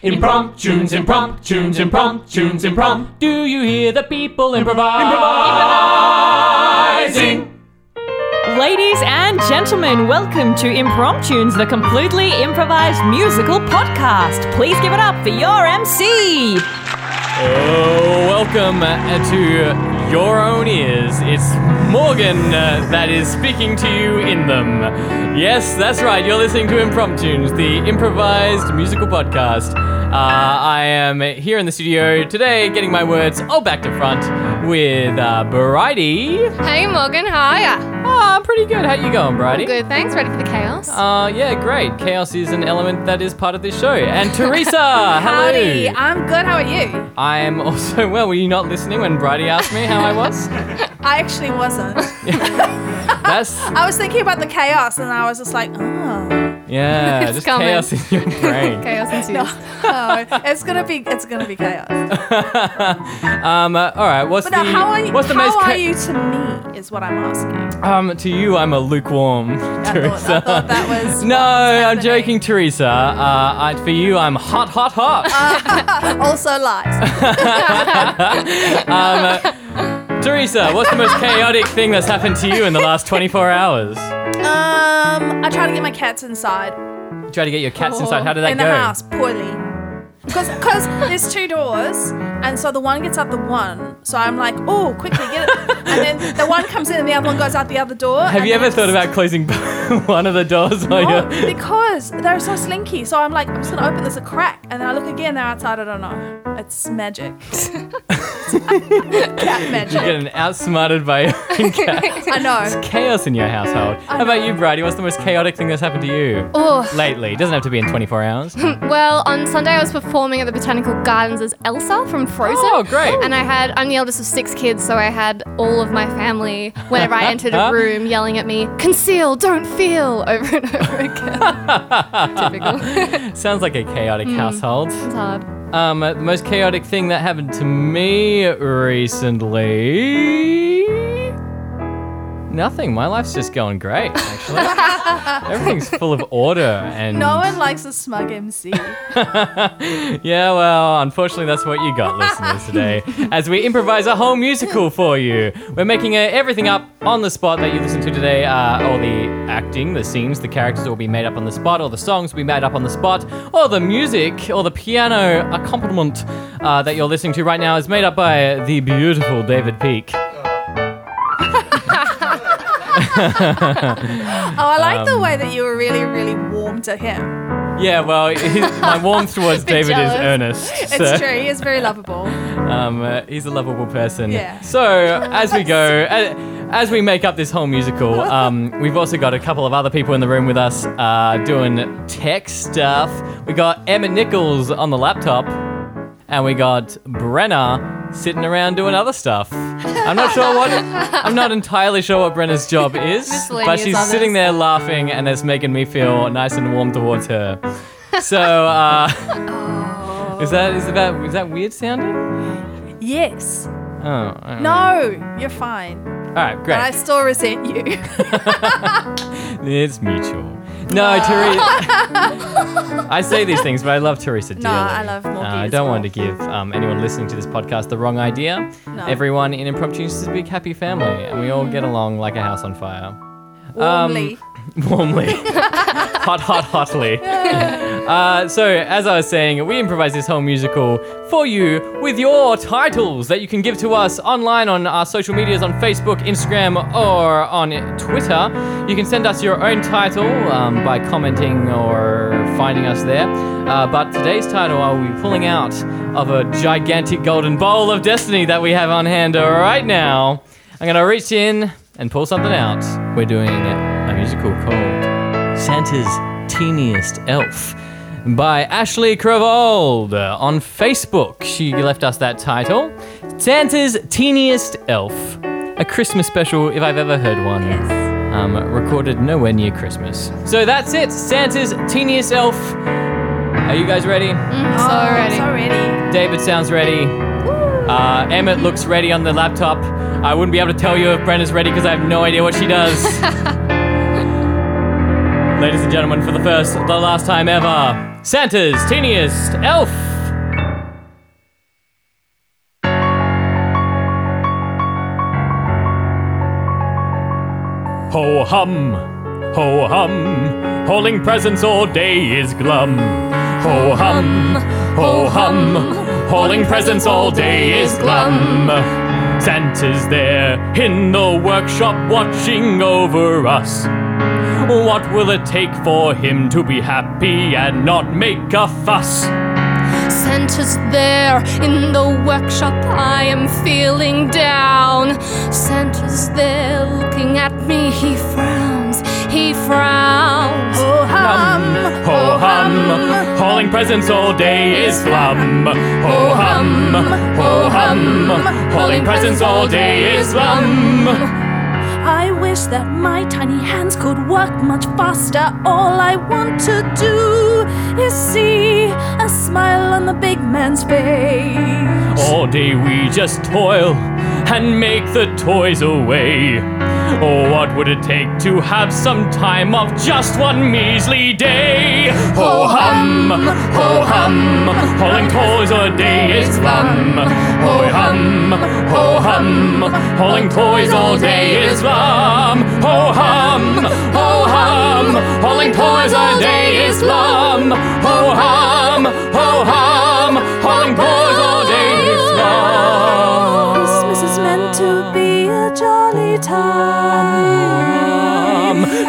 Impromptunes, impromptunes, impromptunes, imprompt. Do you hear the people improvise? Improvising. Ladies and gentlemen, welcome to Impromptunes, the completely improvised musical podcast. Please give it up for your MC. Oh, welcome uh, to your own ears. It's Morgan uh, that is speaking to you in them. Yes, that's right. You're listening to Impromptunes, the improvised musical podcast. Uh, I am here in the studio today, getting my words all back to front with uh, Bridie. Hey Morgan, how are ya? Ah, pretty good. How you going, Bridie? Good, thanks. Ready for the chaos? Uh, yeah, great. Chaos is an element that is part of this show. And Teresa, hello. Howdy, I'm good. How are you? I am also well. Were you not listening when Bridie asked me how I was? I actually wasn't. That's I was thinking about the chaos, and I was just like, oh, yeah, It's just coming. chaos in your brain. chaos ensues. oh, it's gonna be, it's gonna be chaos. um, uh, all right. What's But now, the how are you? what's the how most are cha- you to me? Is what I'm asking. um to you? I'm a lukewarm I thought, Teresa. I thought that was. no, what I'm happening. joking, Teresa. Uh, I, for you, I'm hot, hot, hot. Also lies. um, uh, Teresa, what's the most chaotic thing that's happened to you in the last 24 hours? Um, I tried to get my cats inside You try to get your cats inside. How did that in go? In the house poorly. Because because there's two doors, and so the one gets out the one. So I'm like, oh, quickly get it, and then the one comes in, and the other one goes out the other door. Have you ever it thought just- about closing one of the doors No, because they're so slinky. So I'm like, I'm just gonna open this a crack, and then I look again. They're outside. I don't know. It's magic. Cat magic. You're Getting outsmarted by your own cat. I know. It's Chaos in your household. How about you, Bridie? What's the most chaotic thing that's happened to you Oh, lately? It doesn't have to be in 24 hours. well, on Sunday I was performing at the Botanical Gardens as Elsa from Frozen. Oh, great. And I had, I'm the eldest of six kids, so I had all of my family, whenever I entered a room, yelling at me, conceal, don't feel, over and over again. Typical. Sounds like a chaotic Hmm. household. it's hard. Um, uh, the most chaotic thing that happened to me recently. Nothing. My life's just going great, actually. Everything's full of order and. No one likes a smug MC. Yeah, well, unfortunately, that's what you got, listeners, today. As we improvise a whole musical for you, we're making uh, everything up on the spot that you listen to today. Uh, all the acting, the scenes, the characters will be made up on the spot, all the songs will be made up on the spot, all the music, or the piano accompaniment uh, that you're listening to right now is made up by the beautiful David Peake. Oh, I like Um, the way that you were really, really warm to him. Yeah, well, his, my warmth towards David jealous. is earnest. It's true. He is very lovable. Um, uh, he's a lovable person. Yeah. So as we go, uh, as we make up this whole musical, um, we've also got a couple of other people in the room with us uh, doing tech stuff. We got Emma Nichols on the laptop, and we got Brenna sitting around doing other stuff. I'm not sure what. I'm not entirely sure what Brenna's job is, but she's others. sitting there laughing, and it's making me feel nice and warm towards her. So, uh, is that is that is that weird sounding? Yes. Oh, I don't know. No, you're fine. All right, great. But I still resent you. It's mutual. No, Teresa. I say these things, but I love Teresa dearly. No, I love Morgie Uh, I don't well. want to give um, anyone listening to this podcast the wrong idea. No. Everyone in Impromptu is a big happy family, and we all get along like a house on fire. Warmly. Warmly. hot, hot, hotly. uh, so, as I was saying, we improvise this whole musical for you with your titles that you can give to us online on our social medias on Facebook, Instagram, or on Twitter. You can send us your own title um, by commenting or finding us there. Uh, but today's title I will be pulling out of a gigantic golden bowl of destiny that we have on hand right now. I'm going to reach in and pull something out. We're doing a musical called Santa's Teeniest Elf by Ashley Cravold on Facebook. She left us that title Santa's Teeniest Elf. A Christmas special, if I've ever heard one. Um, recorded nowhere near Christmas. So that's it, Santa's Teeniest Elf. Are you guys ready? So Oh, ready. So ready. David sounds ready. Uh, Emmett looks ready on the laptop. I wouldn't be able to tell you if Brenna's ready because I have no idea what she does. Ladies and gentlemen, for the first, the last time ever, Santa's teeniest elf. Ho hum, ho hum, holding presents all day is glum. Ho hum, ho hum, holding presents all day is glum. Santa's there in the workshop watching over us. What will it take for him to be happy and not make a fuss? Santa's there in the workshop. I am feeling down. Santa's there looking at me. He frowns. He frowns. Oh, hum, Ho hum, hauling presents all day is glum. Ho hum, ho hum, hauling presents all day is glum. I wish that my tiny hands could work much faster. All I want to do is see a smile on the big man's face. All day we just toil and make the toys away. Oh, what would it take to have some time of just one measly day? Ho hum, ho hum, hauling toys a day is glum. Ho hum, ho hum, hauling toys all day is glum. Ho hum, ho hum, hauling toys a day is glum. Ho hum, ho hum, hauling toys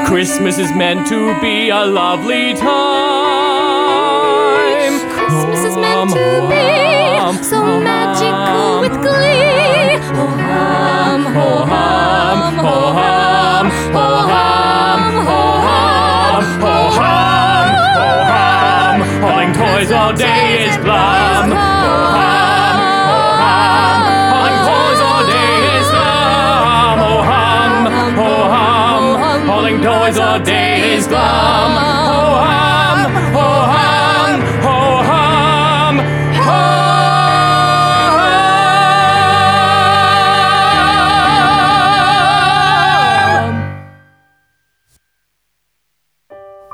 Christmas is meant to be a lovely time. Christmas is meant to be so magical with glee. Ho hum, ho hum, ho hum, ho hum, ho hum, Ho hum, ho hum, hauling toys all day is glum. Ho hum, ho hum, toys all day is glum. Ho hum, ho hum, ho hum, hum.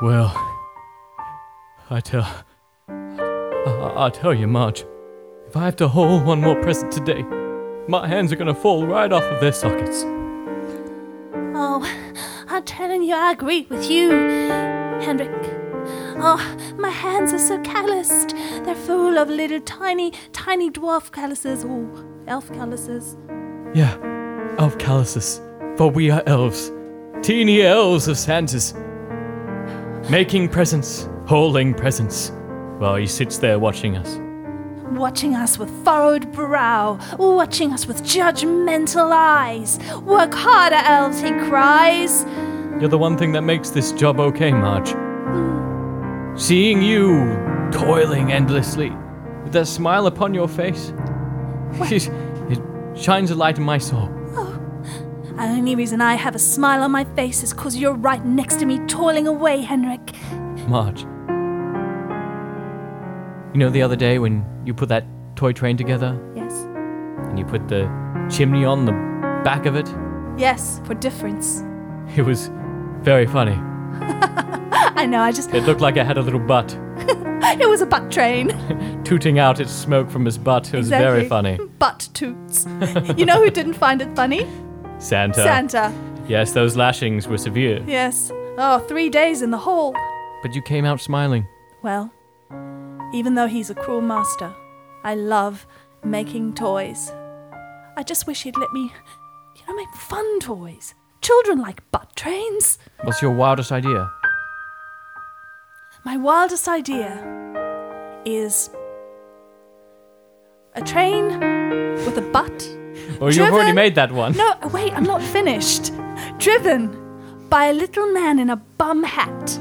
Well, I tell, I, I tell you, Marge, if I have to hold one more present today, my hands are gonna fall right off of their sockets. Oh, I agree with you, Henrik. Oh, my hands are so calloused. They're full of little tiny, tiny dwarf calluses or elf calluses. Yeah, elf calluses, for we are elves, teeny elves of Santa's, making presents, holding presents, while he sits there watching us. Watching us with furrowed brow, watching us with judgmental eyes. Work harder, elves, he cries. You're the one thing that makes this job okay, Marge. Seeing you toiling endlessly, with that smile upon your face, it, it shines a light in my soul. Oh, the only reason I have a smile on my face is because you're right next to me, toiling away, Henrik. Marge. You know the other day when you put that toy train together Yes. and you put the chimney on the back of it? Yes, for difference. It was very funny. I know, I just. It looked like it had a little butt It was a butt train. tooting out its smoke from his butt. It was very funny. Butt toots. you know who didn't find it funny? Santa. Santa. Yes, those lashings were severe. Yes. Oh, three days in the hole. But you came out smiling. Well, even though he's a cruel master, I love making toys. I just wish he'd let me, you know, make fun toys. Children like butt trains. What's your wildest idea? My wildest idea is a train with a butt. Oh, you've already made that one. No, wait, I'm not finished. Driven by a little man in a bum hat.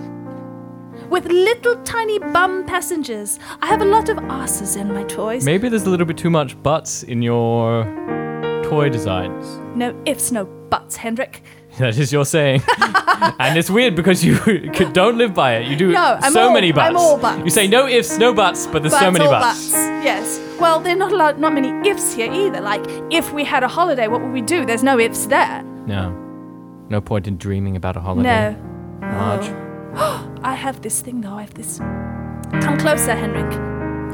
With little tiny bum passengers. I have a lot of asses in my toys. Maybe there's a little bit too much butts in your toy designs. No ifs, no buts, Hendrik. That is your saying. and it's weird because you don't live by it. You do No, I'm so all- many butts. I'm all butts. You say no ifs, no buts, but there's so many all butts. Yes. Well, there are not a lot, not many ifs here either. Like, if we had a holiday, what would we do? There's no ifs there. No. No point in dreaming about a holiday. No. Marge. I have this thing though. I have this Come closer, Henrik.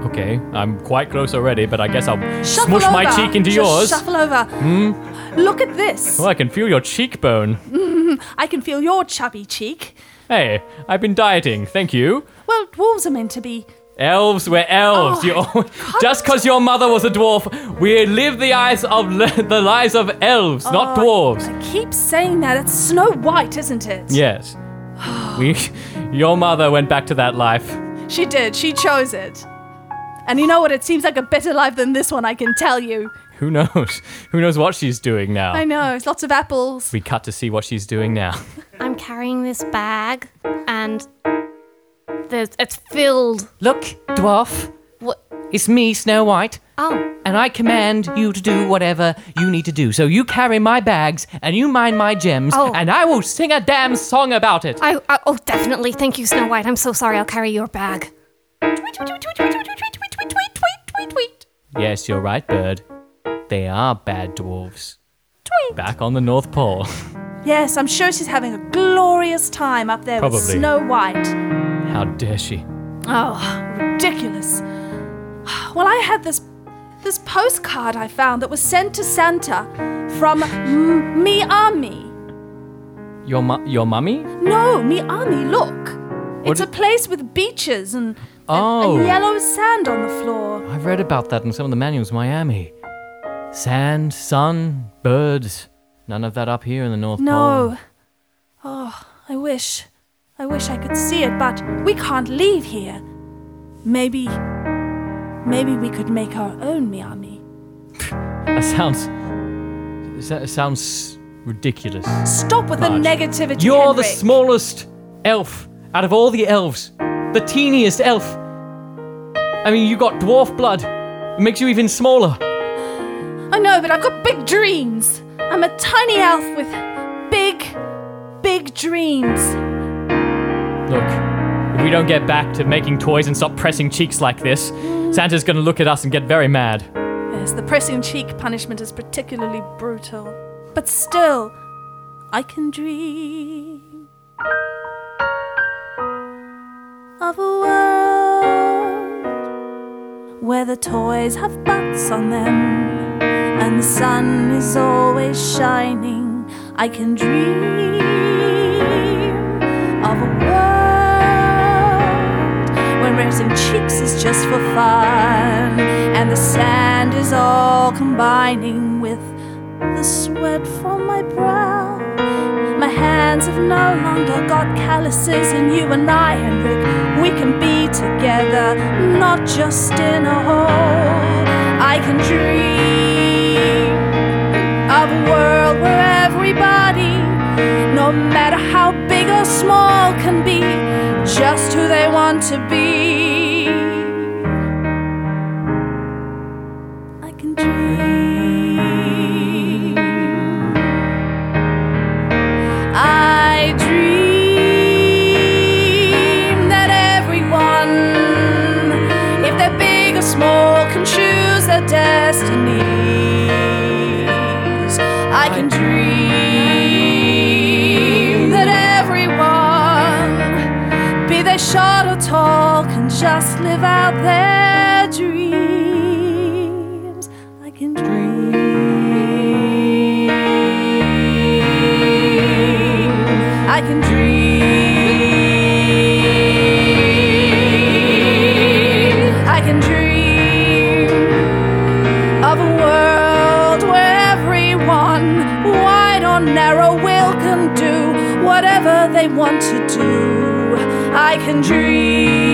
Okay, I'm quite close already, but I guess I'll Shuffle smush my cheek into Just yours. Shuffle over. Hmm? Look at this. Oh, I can feel your cheekbone. I can feel your chubby cheek. Hey, I've been dieting, thank you. Well, dwarves are meant to be. Elves, we're elves. Oh, you al- just because your mother was a dwarf, we live the eyes of the lives of elves, not Oh, dwarves. I keep saying that. It's Snow White, isn't it? Yes. we, your mother went back to that life. She did. She chose it. And you know what? It seems like a better life than this one, I can tell you. Who knows? Who knows what she's doing now? I know. It's lots of apples. We cut to see what she's doing now. I'm carrying this bag, and there's, it's filled. Look, dwarf, What? it's me, Snow White. Oh, and I command you to do whatever you need to do. So you carry my bags and you mind my gems, Oh. and I will sing a damn song about it. I, I oh definitely. Thank you, Snow White. I'm so sorry. I'll carry your bag. Yes, you're right, bird. They are bad dwarves. Back on the North Pole. Yes, I'm sure she's having a glorious time up there with Probably. Snow White. How dare she? Oh, ridiculous. Well, I had this this postcard I found that was sent to Santa from M- Miami. Your mu- your mummy? No, Miami, look. What It's a place with beaches and- Oh. and yellow sand on the floor. I've read about that in some of the manuals. Miami, sand, sun, birds. None of that up here in the North Pole. No. Oh, I wish. I wish I could see it, but we can't leave here. Maybe. Maybe we could make our own Miami. That sounds. That sounds ridiculous. Stop with the negativity. You're the smallest elf out of all the elves. The teeniest elf. I mean, you got dwarf blood. It makes you even smaller. I know, but I've got big dreams. I'm a tiny elf with big, big dreams. Look, if we don't get back to making toys and stop pressing cheeks like this, Santa's gonna look at us and get very mad. Yes, the pressing cheek punishment is particularly brutal. But still, I can dream of a world where the toys have butts on them and the sun is always shining. I can dream of a world when raising cheeks is just for fun and the sand is all combining with the sweat from my brow. My hands have no longer got calluses, and you and I, Henrik, we together, not just in a hole. I can dream of a world where everybody, no matter how big or small, can be just who they want to be. Live out their dreams. I can dream. I can dream. I can dream of a world where everyone, wide or narrow, will can do whatever they want to do. I can dream.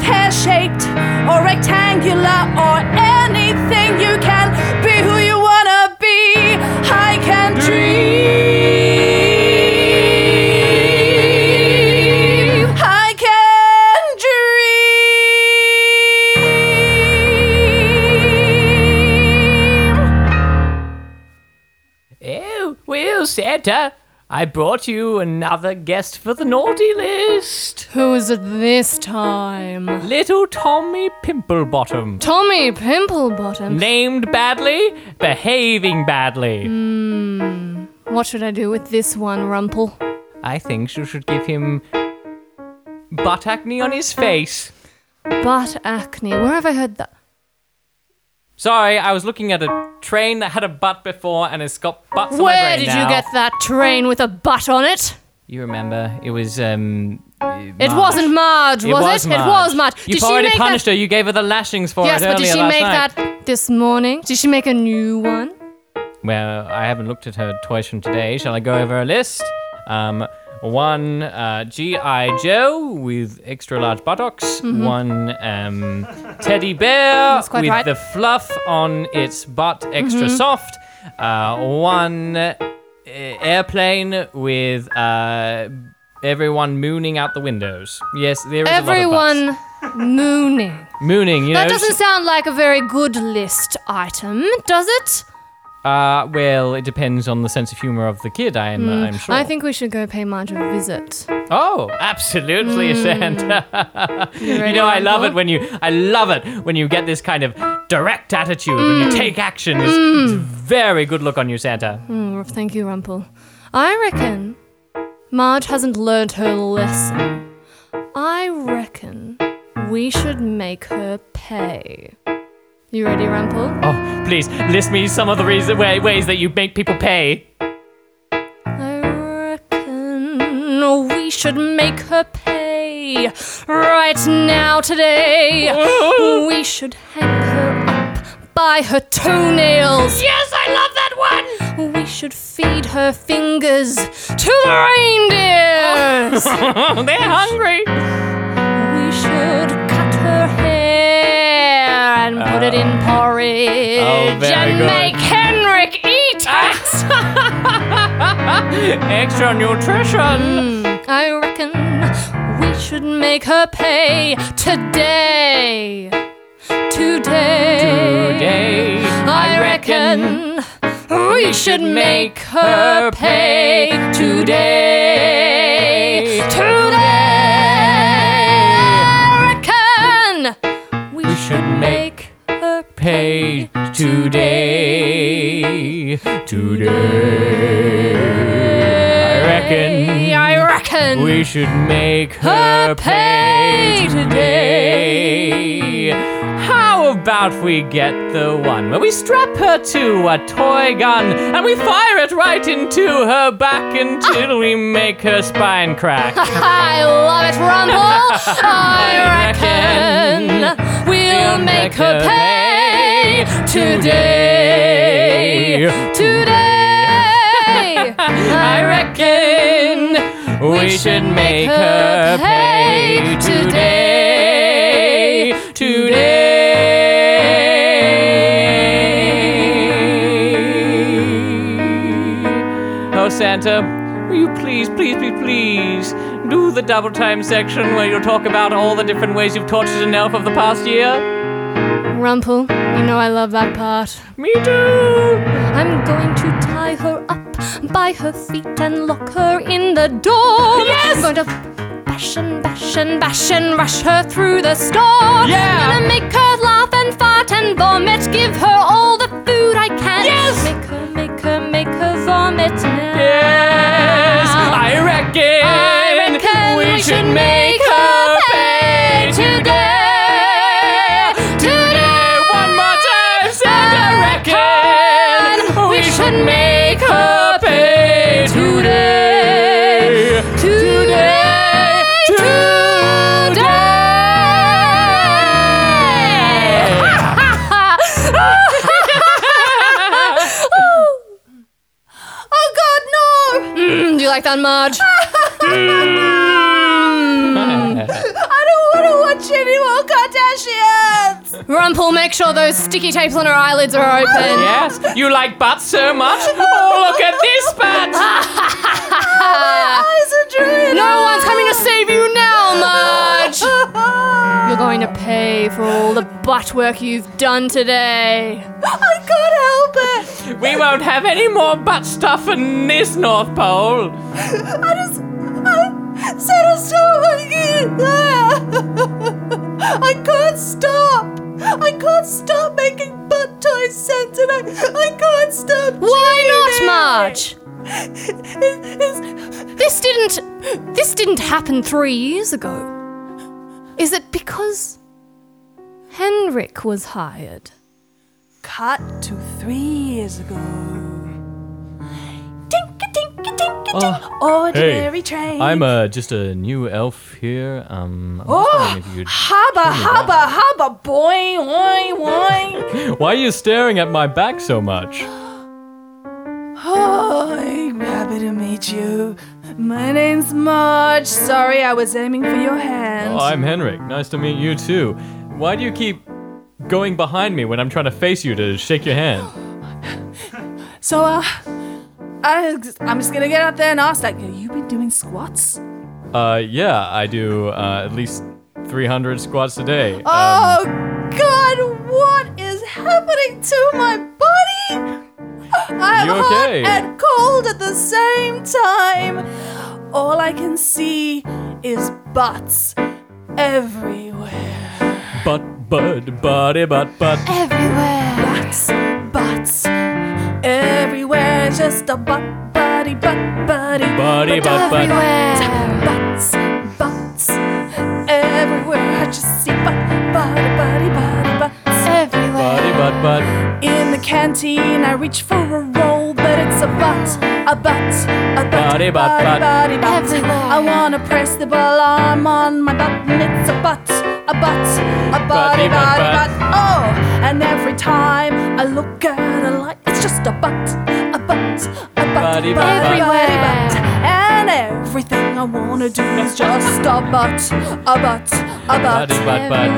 Pear shaped or rectangular or anything, you can be who you wanna be. I can dream. I can dream. Oh, Santa, I brought you another guest for the naughty list. Who's it this time? Little Tommy Pimplebottom. Tommy Pimplebottom. Named badly, behaving badly. Hmm. What should I do with this one, Rumple? I think you should give him butt acne on his face. Butt acne. Where have I heard that? Sorry, I was looking at a train that had a butt before and it's got butts on my Where brain did now. you get that train with a butt on it? You remember? It was um. It wasn't Marge, was it? It was Marge. You've did she already punished her. You gave her the lashings for it. Yes, it but did she make night. that this morning? Did she make a new one? Well, I haven't looked at her toys from today. Shall I go over a list? Um, one uh, G.I. Joe with extra large buttocks. One um, teddy bear with right. the fluff on its butt extra soft. Uh, one uh, airplane with uh, everyone mooning out the windows. Yes, there is a lot of Everyone mooning. mooning. You That know, doesn't sound like a very good list item, does it? Uh, well, it depends on the sense of humor of the kid. I am. I'm sure. Hmm. I think we should go pay Marge a visit. Oh, absolutely, Santa. you Hmm. know, I love it when you. I love it when you get this kind of direct attitude when Hmm. you take action. It's, it's a very good look on you, Santa. Oh, thank you, Rumple. I reckon Marge hasn't learned her lesson. I reckon we should make her pay. You ready, Rumple? Oh, please list me some of the reason, way, ways that you make people pay. I reckon we should make her pay right now today. We should hang her up by her toenails. Yes, I love that one. We should feed her fingers to the reindeers. They're hungry. And put it in ah. porridge oh, and good. make Henrik eat ah. it. Extra nutrition. Hmm, I reckon we should make her pay today. Today. Today, I reckon we should make her pay today. Pay today. Today. I reckon. I reckon We should make her pay today. How about we get the one where we strap her to a toy gun and we fire it right into her back until we make her spine crack? I love it, Rumple. I reckon we'll make her pay today. Today. I reckon we should make her pay today. Today. Oh, Santa, will you please, please, please, please do the double time section where you'll talk about all the different ways you've tortured an elf of the past year? Rumple, you know I love that part. Me too. I'm going to tie her up by her feet and lock her in the door. Yes! I'm going to bash and bash and bash and rush her through the store. Yeah! Gonna make her laugh and fart and vomit. Give her all the food I can. Yes! Make her, make her, make her vomit now. Yes, I reckon, I reckon we, should make Rumple, make sure those sticky tapes on her eyelids are open. Yes, you like butts so much? Oh, look at this butt! Eyes are dreaming. No one's coming to save you now, Marge! You're going to pay for all the butt work you've done today. I can't help it. We won't have any more butt stuff in this North Pole. I just. I said a so I can't stop. I can't stop making butt toys, Santa. I, I can't stop. Why not, Marge? It's- it's- This didn't. This didn't happen three years ago. Is it because Henrik was hired? Cut to three years ago. Tink. Ordinary train. I'm uh, just a new elf here. Um, I'm Oh, wondering if you'd- hubba hubba hubba boing boing boing. Why are you staring at my back so much? Oh, happy to meet you. My name's Marge. Sorry, I was aiming for your hand. Oh, I'm Henrik. Nice to meet you too. Why do you keep going behind me when I'm trying to face you to shake your hand? So, uh, I, I'm just gonna get out there and ask, like, have you been doing squats? Uh, yeah, I do uh, at least 300 squats a day. Um, Oh, God, what is happening to my body? I'm You okay? hot and cold at the same time. All I can see is butts everywhere. butt, bud, body, butt, butt. Everywhere. Butts, butts, everywhere. Just a butt, buddy, butt, buddy, Buddy, butt, butt. Everywhere. butts, butts, everywhere. I just see butt, buddy, buddy, buddy, butts. Everywhere. Body, butt, butt. In the canteen, I reach for a roll, but it's a butt, a butt, a butt, Body, butt, butt. body, butt. Everywhere. I wanna press the alarm on my button. It's a butt, a butt, a body, Body, butt, body, butt. butt. Oh, and every time I look at a light, it's just a butt, a butt, a butt, butt, body, butt. And everything I wanna do is just a butt, a butt, a butt. Butt, butt.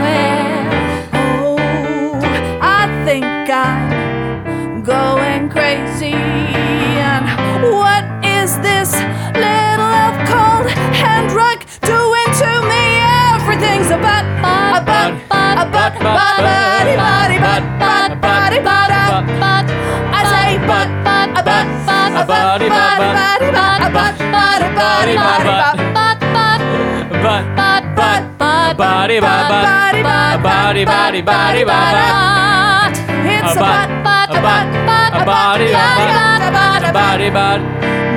Oh, I think I'm going crazy. And what is this little elf called Hendrik doing to me? Everything's a butt, a butt, a butt, body, body, butt, butt, body, butt, But, I say butt, a butt, a butt, body, butt, body, butt, a butt, body, body, body, butt. but, but, Butt, but, but, but, body, butt, butt. Body, A body, body, body, butt, butt. It's A a butt, butt, a butt, a body, a butt, a butt, a body, butt.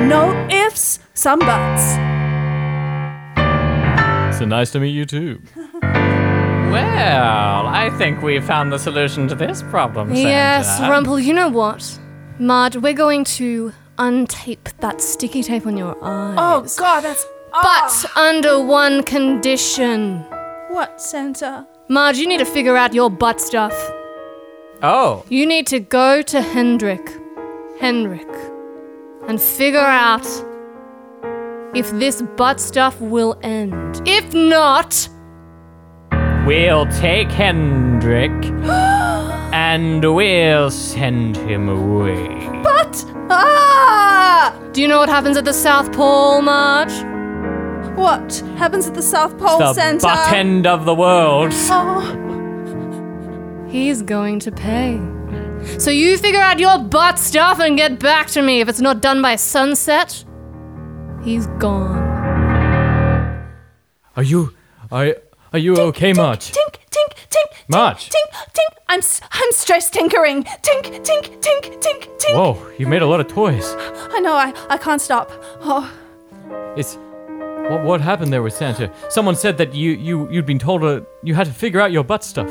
No ifs, some buts. So nice to meet you too. Well, I think we found the solution to this problem, Santa. Yes, Rumple, you know what? Marge, we're going to untape that sticky tape on your oh, eyes. Oh God, that's. But ah. under one condition. What, Santa? Marge, you need to figure out your butt stuff. Oh, You need to go to Hendrik. Hendrik. And figure out if this butt stuff will end. If not, we'll take Hendrik and we'll send him away. But ah, do you know what happens at the South Pole, Marge? what happens at the South Pole, The Santa? butt end of the world. Oh, He's going to pay. So you figure out your butt stuff and get back to me. If it's not done by sunset, he's gone. Are you, are, are you okay, Marge? tink, tink, tink, Marge. tink, tink. I'm I'm stress tinkering. Tink, tink, tink, tink, tink. Whoa, you made a lot of toys. I know. I I can't stop. Oh, It's what, what happened there with Santa? Someone said that you you you'd been told uh, you had to figure out your butt stuff.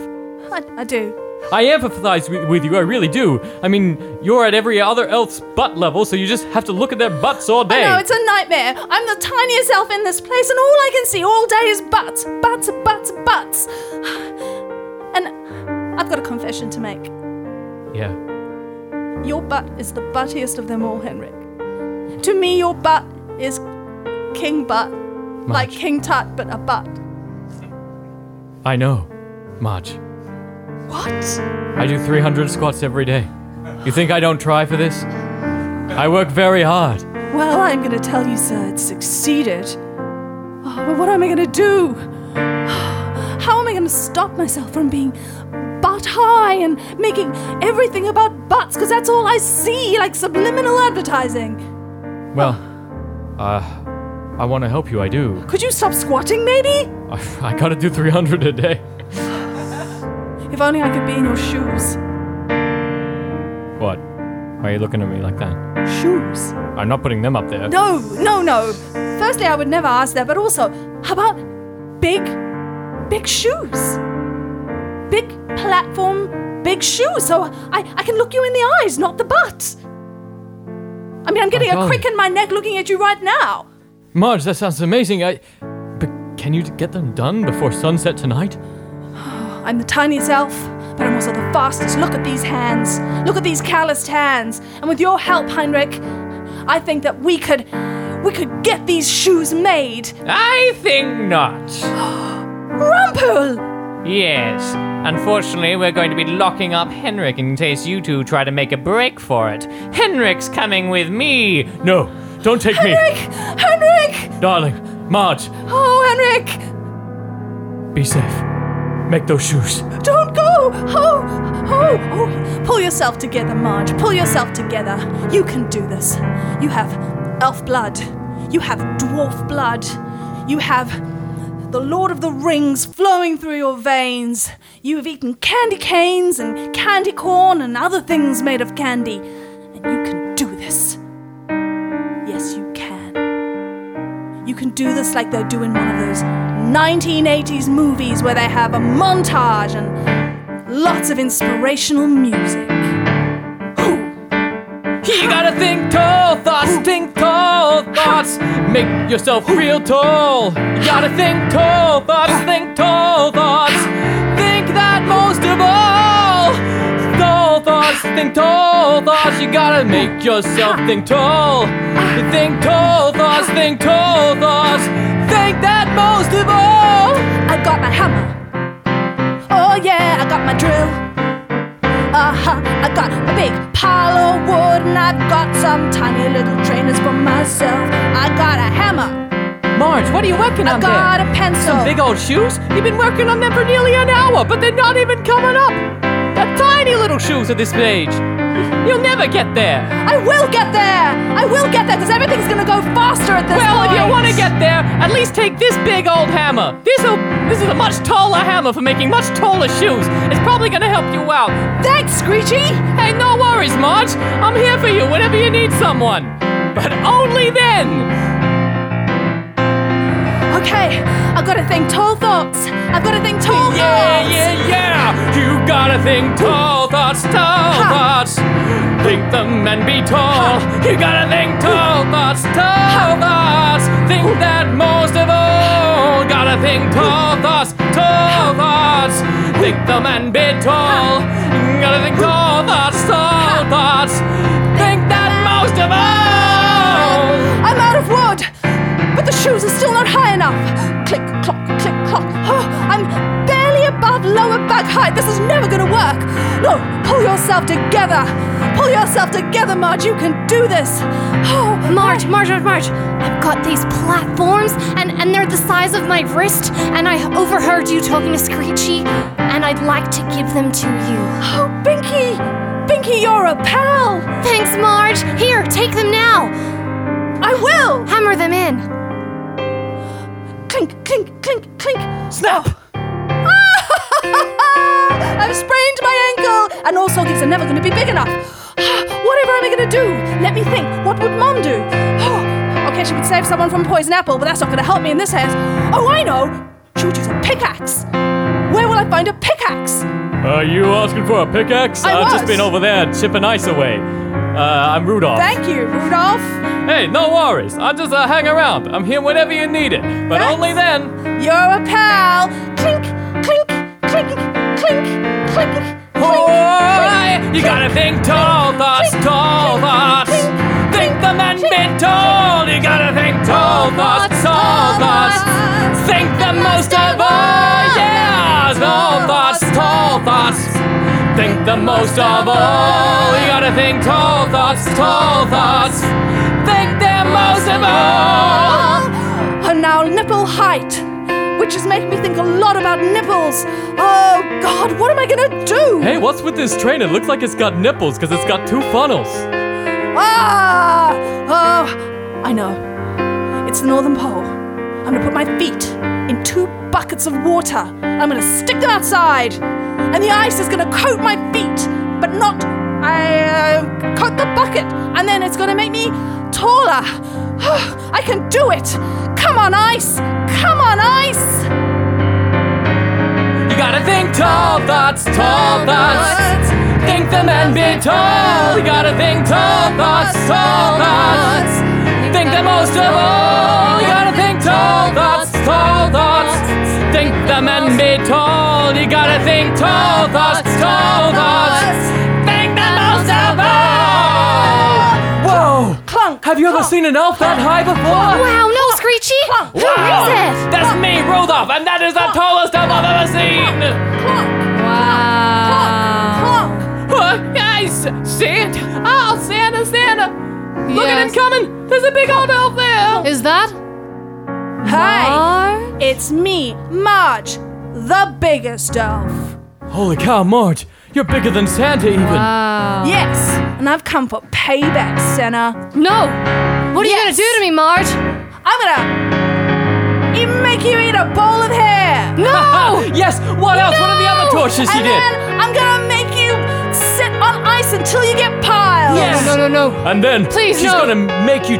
I, I do. I empathize with, you, I really do. I mean, you're at every other elf's butt level, so you just have to look at their butts all day. I know it's a nightmare. I'm the tiniest elf in this place, and all I can see all day is butts, butts, butts, butts. And I've got a confession to make. yeah. Your butt is the buttiest of them all, Henrik. To me, your butt is King Butt. Like King Tut, but a butt. I know, Marge. What? I do 300 squats every day. You think I don't try for this? I work very hard. Well, I'm gonna tell you, sir, it's succeeded. Oh, but what am I gonna do? How am I gonna stop myself from being butt high and making everything about butts? Because that's all I see, like subliminal advertising. Well, uh, I want to help you, I do. Could you stop squatting, maybe? I, I gotta do 300 a day. If only I could be in your shoes. What? Why are you looking at me like that? Shoes? I'm not putting them up there. No, no, no. Firstly, I would never ask that, but also, how about big, big shoes. Big platform, big shoes. So I, I can look you in the eyes, not the butt. I mean, I'm getting a crick in my neck looking at you right now. Marge, that sounds amazing. I. But can you get them done before sunset tonight? I'm the tiniest elf, but I'm also the fastest. Look at these hands. Look at these calloused hands. And with your help, Heinrich, I think that we could we could get these shoes made. I think not. Rumple! Yes. Unfortunately, we're going to be locking up Henrik in case you two try to make a break for it. Henrik's coming with me. No, don't take me. Henrik! Henrik! Darling, Marge, Oh, Henrik! be safe. Make those shoes. Don't go! Oh, oh, oh. Pull yourself together, Marge. Pull yourself together. You can do this. You have elf blood. You have dwarf blood. You have the Lord of the Rings flowing through your veins. You have eaten candy canes and candy corn and other things made of candy. And you can can. Do this like they do in one of those 1980s movies where they have a montage and lots of inspirational music. You gotta think tall thoughts, think tall thoughts. Make yourself real tall. You gotta think tall thoughts, think tall thoughts. Think that most of all. Thoughts, think tall thoughts. You gotta make yourself think tall. Think tall thoughts, think tall thoughts. Think that most of all. I got my hammer. Oh yeah, I got my drill. Uh huh. I got a big pile of wood and I've got some tiny little trainers for myself. I got a hammer. Marge, what are you working on I got a pencil. Some big old shoes? You've been working on them for nearly an hour, but they're not even coming up. They're tiny little shoes at this stage. You'll never get there. I will get there. I will get there because everything's gonna go faster at this Well, point. if you want to get there, at least take this big old hammer. This this is a much taller hammer for making much taller shoes. It's probably gonna help you out. Thanks, Screechy. Hey, no worries, Marge. I'm here for you whenever you need someone. But only then. Okay, I've got to think tall thoughts. I've got to think tall Yeah, thoughts. yeah, yeah. Yeah. You gotta think tall thoughts, tall Ha. thoughts. Think them and be tall. You gotta think tall thoughts, tall thoughts. Think that most of all. Gotta think tall thoughts, tall thoughts. Think them and be tall. Gotta think tall thoughts, tall thoughts. Shoes are still not high enough. Click, clock, click, clock. Oh, I'm barely above lower back height. This is never gonna work. No, pull yourself together. Pull yourself together, Marge. You can do this. Oh, Marge, Marge, Marge, Marge. I've got these platforms, and, and they're the size of my wrist, and I overheard you talking to Screechy, and I'd like to give them to you. oh, Binky, Binky, you're a pal. Thanks, Marge. Here, take them now. I will. Hammer them in. Clink, clink, clink, clink. Snap. I've sprained my ankle, and also these are never going to be big enough. Whatever am I going to do? Let me think. What would Mom do? Oh, okay, she would save someone from poison apple, but that's not going to help me in this house. Oh, I know. She would use a pickaxe. Where will I find a pickaxe? Are you asking for a pickaxe? I I've was. just been over there chipping ice away. Uh, I'm Rudolph. Thank you, Rudolph. Hey, no worries. I'll just uh, hang around. I'm here whenever you need it. But Thanks. only then. You're a pal. Clink, clink, clink, clink, clink. Oh, you gotta think tall thoughts, tall thoughts. Think the man be tall. You gotta think tall thoughts, tall thoughts. Think the most of all. Think the most of all. You gotta think tall thoughts, tall thoughts. Think the most of all. And now nipple height, which is making me think a lot about nipples. Oh God, what am I gonna do? Hey, what's with this train? It looks like it's got nipples because it's got two funnels. Ah! Oh, I know. It's the Northern Pole. I'm gonna put my feet in two buckets of water. I'm gonna stick them outside, and the ice is gonna coat my feet, but not. I uh, coat the bucket, and then it's gonna make me taller. I can do it. Come on, ice. Come on, ice. You gotta think tall thoughts, tall thoughts. Think them and be tall. You gotta think tall thoughts, tall thoughts. Think the most of all. You gotta think tall thoughts. Think them and be tall. You gotta think tall thoughts, tall thoughts. Think the most of all. Whoa! Clunk. Have you ever seen an elf that high before? Wow, no, Screechy. Who is it? That's me, Rudolph, and that is the tallest elf I've ever seen. Wow. Huh? Guys, Santa! Oh, Santa, Santa! Look at him Yes. coming! There's a big old elf there! Is that? Hi. Marge? It's me, Marge, the biggest elf. Holy cow, Marge! You're bigger than Santa, even! Wow. Yes, and I've come for payback, Senna. No. What are you gonna do to me, Marge? I'm gonna e- make you eat a bowl of hair. No! yes! What else? What are the other tortures you and did? then I'm gonna make you sit on ice until you get piled. Yes. No, no, no. And then Please, she's no. gonna make you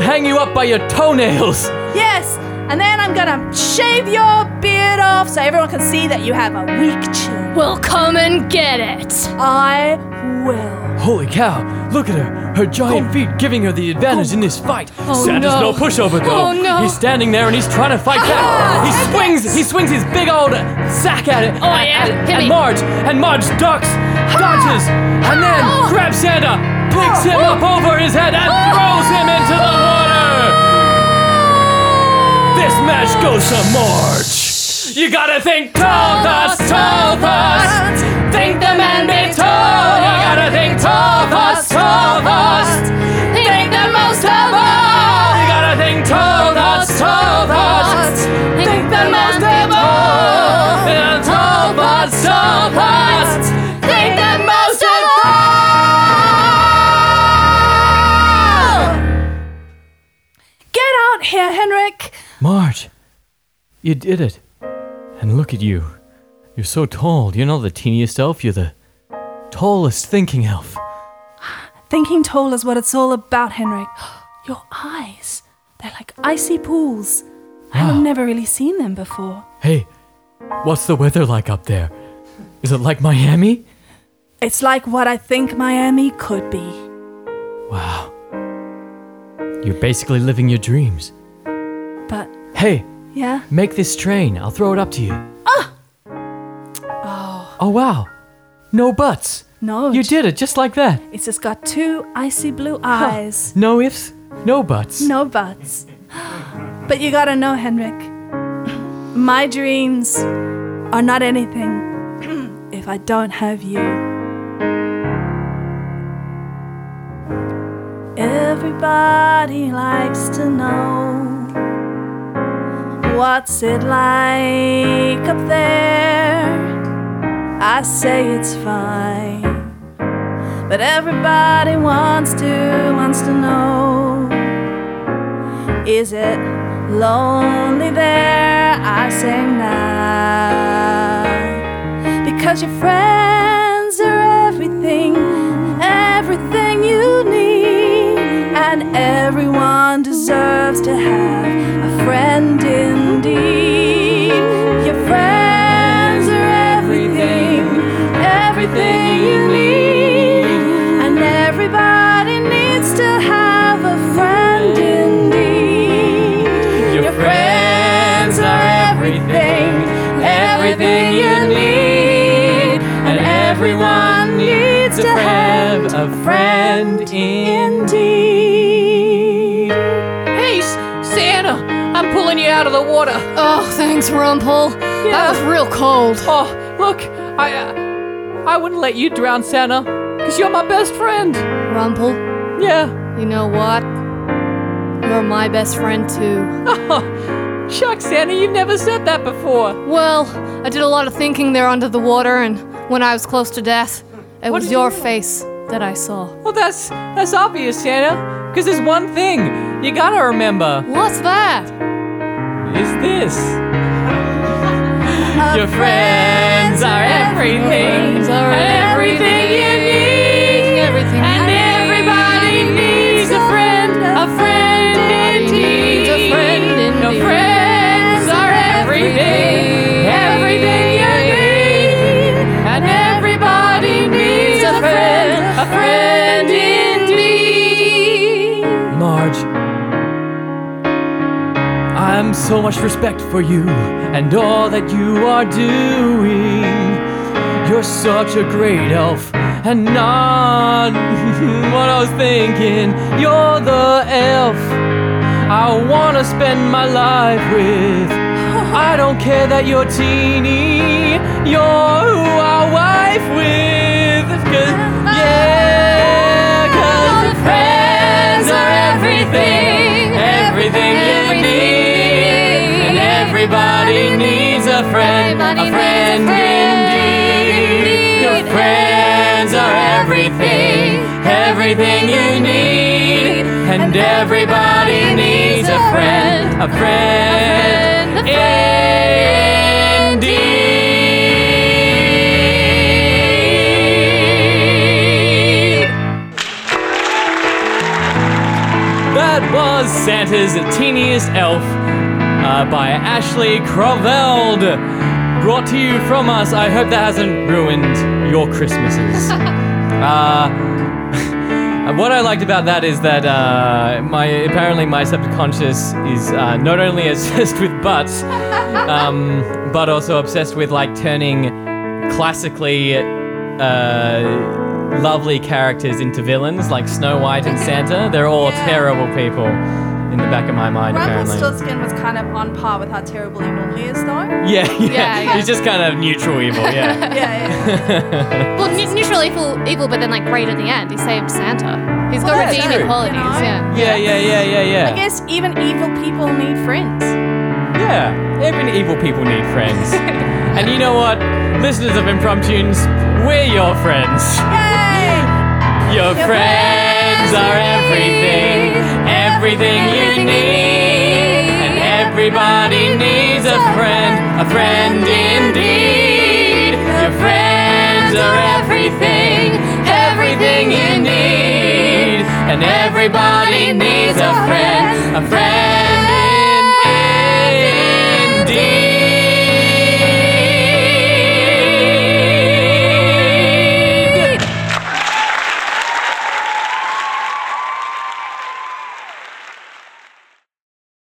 hang you up by your toenails. Yes. And then I'm gonna shave your beard off so everyone can see that you have a weak chin. We'll come and get it. I will. Holy cow! Look at her. Her giant feet giving her the advantage in this fight. Oh, Santa's no. no pushover though. Oh, no. He's standing there and he's trying to fight back. Ah, he swings. He swings his big old sack at it. Oh, yeah. And, Hit and me. Marge and Marge ducks, ah! dodges, and then Oh. grabs Santa, picks him oh! up over his head, and oh! throws him into the water. This match goes to Marge. You gotta think tall thoughts, you did it. And look at you. You're so tall. You're not the teeniest elf, you're the tallest thinking elf. Thinking tall is what it's all about, Henrik. Your eyes, they're like icy pools. I've ah. never really seen them before. Hey, what's the weather like up there? Is it like Miami? It's like what I think Miami could be. Wow. You're basically living your dreams. But, Hey, yeah? make this train. I'll throw it up to you. Ah! Oh. Oh, wow. No buts. No. You did it just like that. It's just got two icy blue eyes. No ifs, no buts. No buts. But you gotta know, Henrik, my dreams are not anything if I don't have you. Everybody likes to know what's it like up there. I say it's fine. But everybody wants to, wants to know Is it lonely there? I say nah Because your friends And everyone deserves to have. A friend indeed. Your friends are everything, everything you need. And everybody needs to have a friend indeed. Your friends are everything, everything you need. And everyone needs to have a friend indeed I'm pulling you out of the water. Oh, thanks, Rumple. That was real cold. Oh, look, I, uh, I wouldn't let you drown, Santa, because you're my best friend. Rumple, Yeah. you know what? You're my best friend too. Shucks, Santa, you've never said that before. Well, I did a lot of thinking there under the water, and when I was close to death, it was your you- face that I saw. Well, that's that's obvious, Santa, because there's one thing you gotta remember. What's that? Is this? Your friends are everything, are everything so much respect for you and all that you are doing. You're such a great elf, and not what I was thinking. You're the elf I wanna spend my life with. I don't care that you're teeny, you're who I wife with. Cause, yeah, cause friends are everything, everybody needs a friend, a friend indeed. Your friends are everything, everything you need. And everybody needs a friend, a friend, indeed. That was Santa's Teeniest Elf uh, by Ashley Croveld. Brought to you from us. I hope that hasn't ruined your Christmases. uh, what I liked about that is that uh, my apparently my subconscious is uh, not only obsessed with butts, um, but also obsessed with like turning classically uh, lovely characters into villains, like Snow White and Santa. They're all Yeah. terrible people in the back of my mind, apparently. Rumpelstiltskin was kind of on par with how terrible he normally is, though. Yeah, yeah, Yeah, yeah. He's just kind of neutral evil. Yeah. Yeah, yeah. Well, ne- neutral evil, evil, but then like great at the end. He saved Santa. He's got Well, that's redeeming true. qualities. You know? Yeah. yeah, yeah, yeah, yeah, yeah. I guess even evil people need friends. Yeah, even evil people need friends. and you know what? Listeners of Impromptunes, we're your friends. Yay! Your friends are everything, everything you need. And everybody needs a friend, a friend indeed. Your friends are everything, everything you need. And everybody needs a friend, a friend indeed.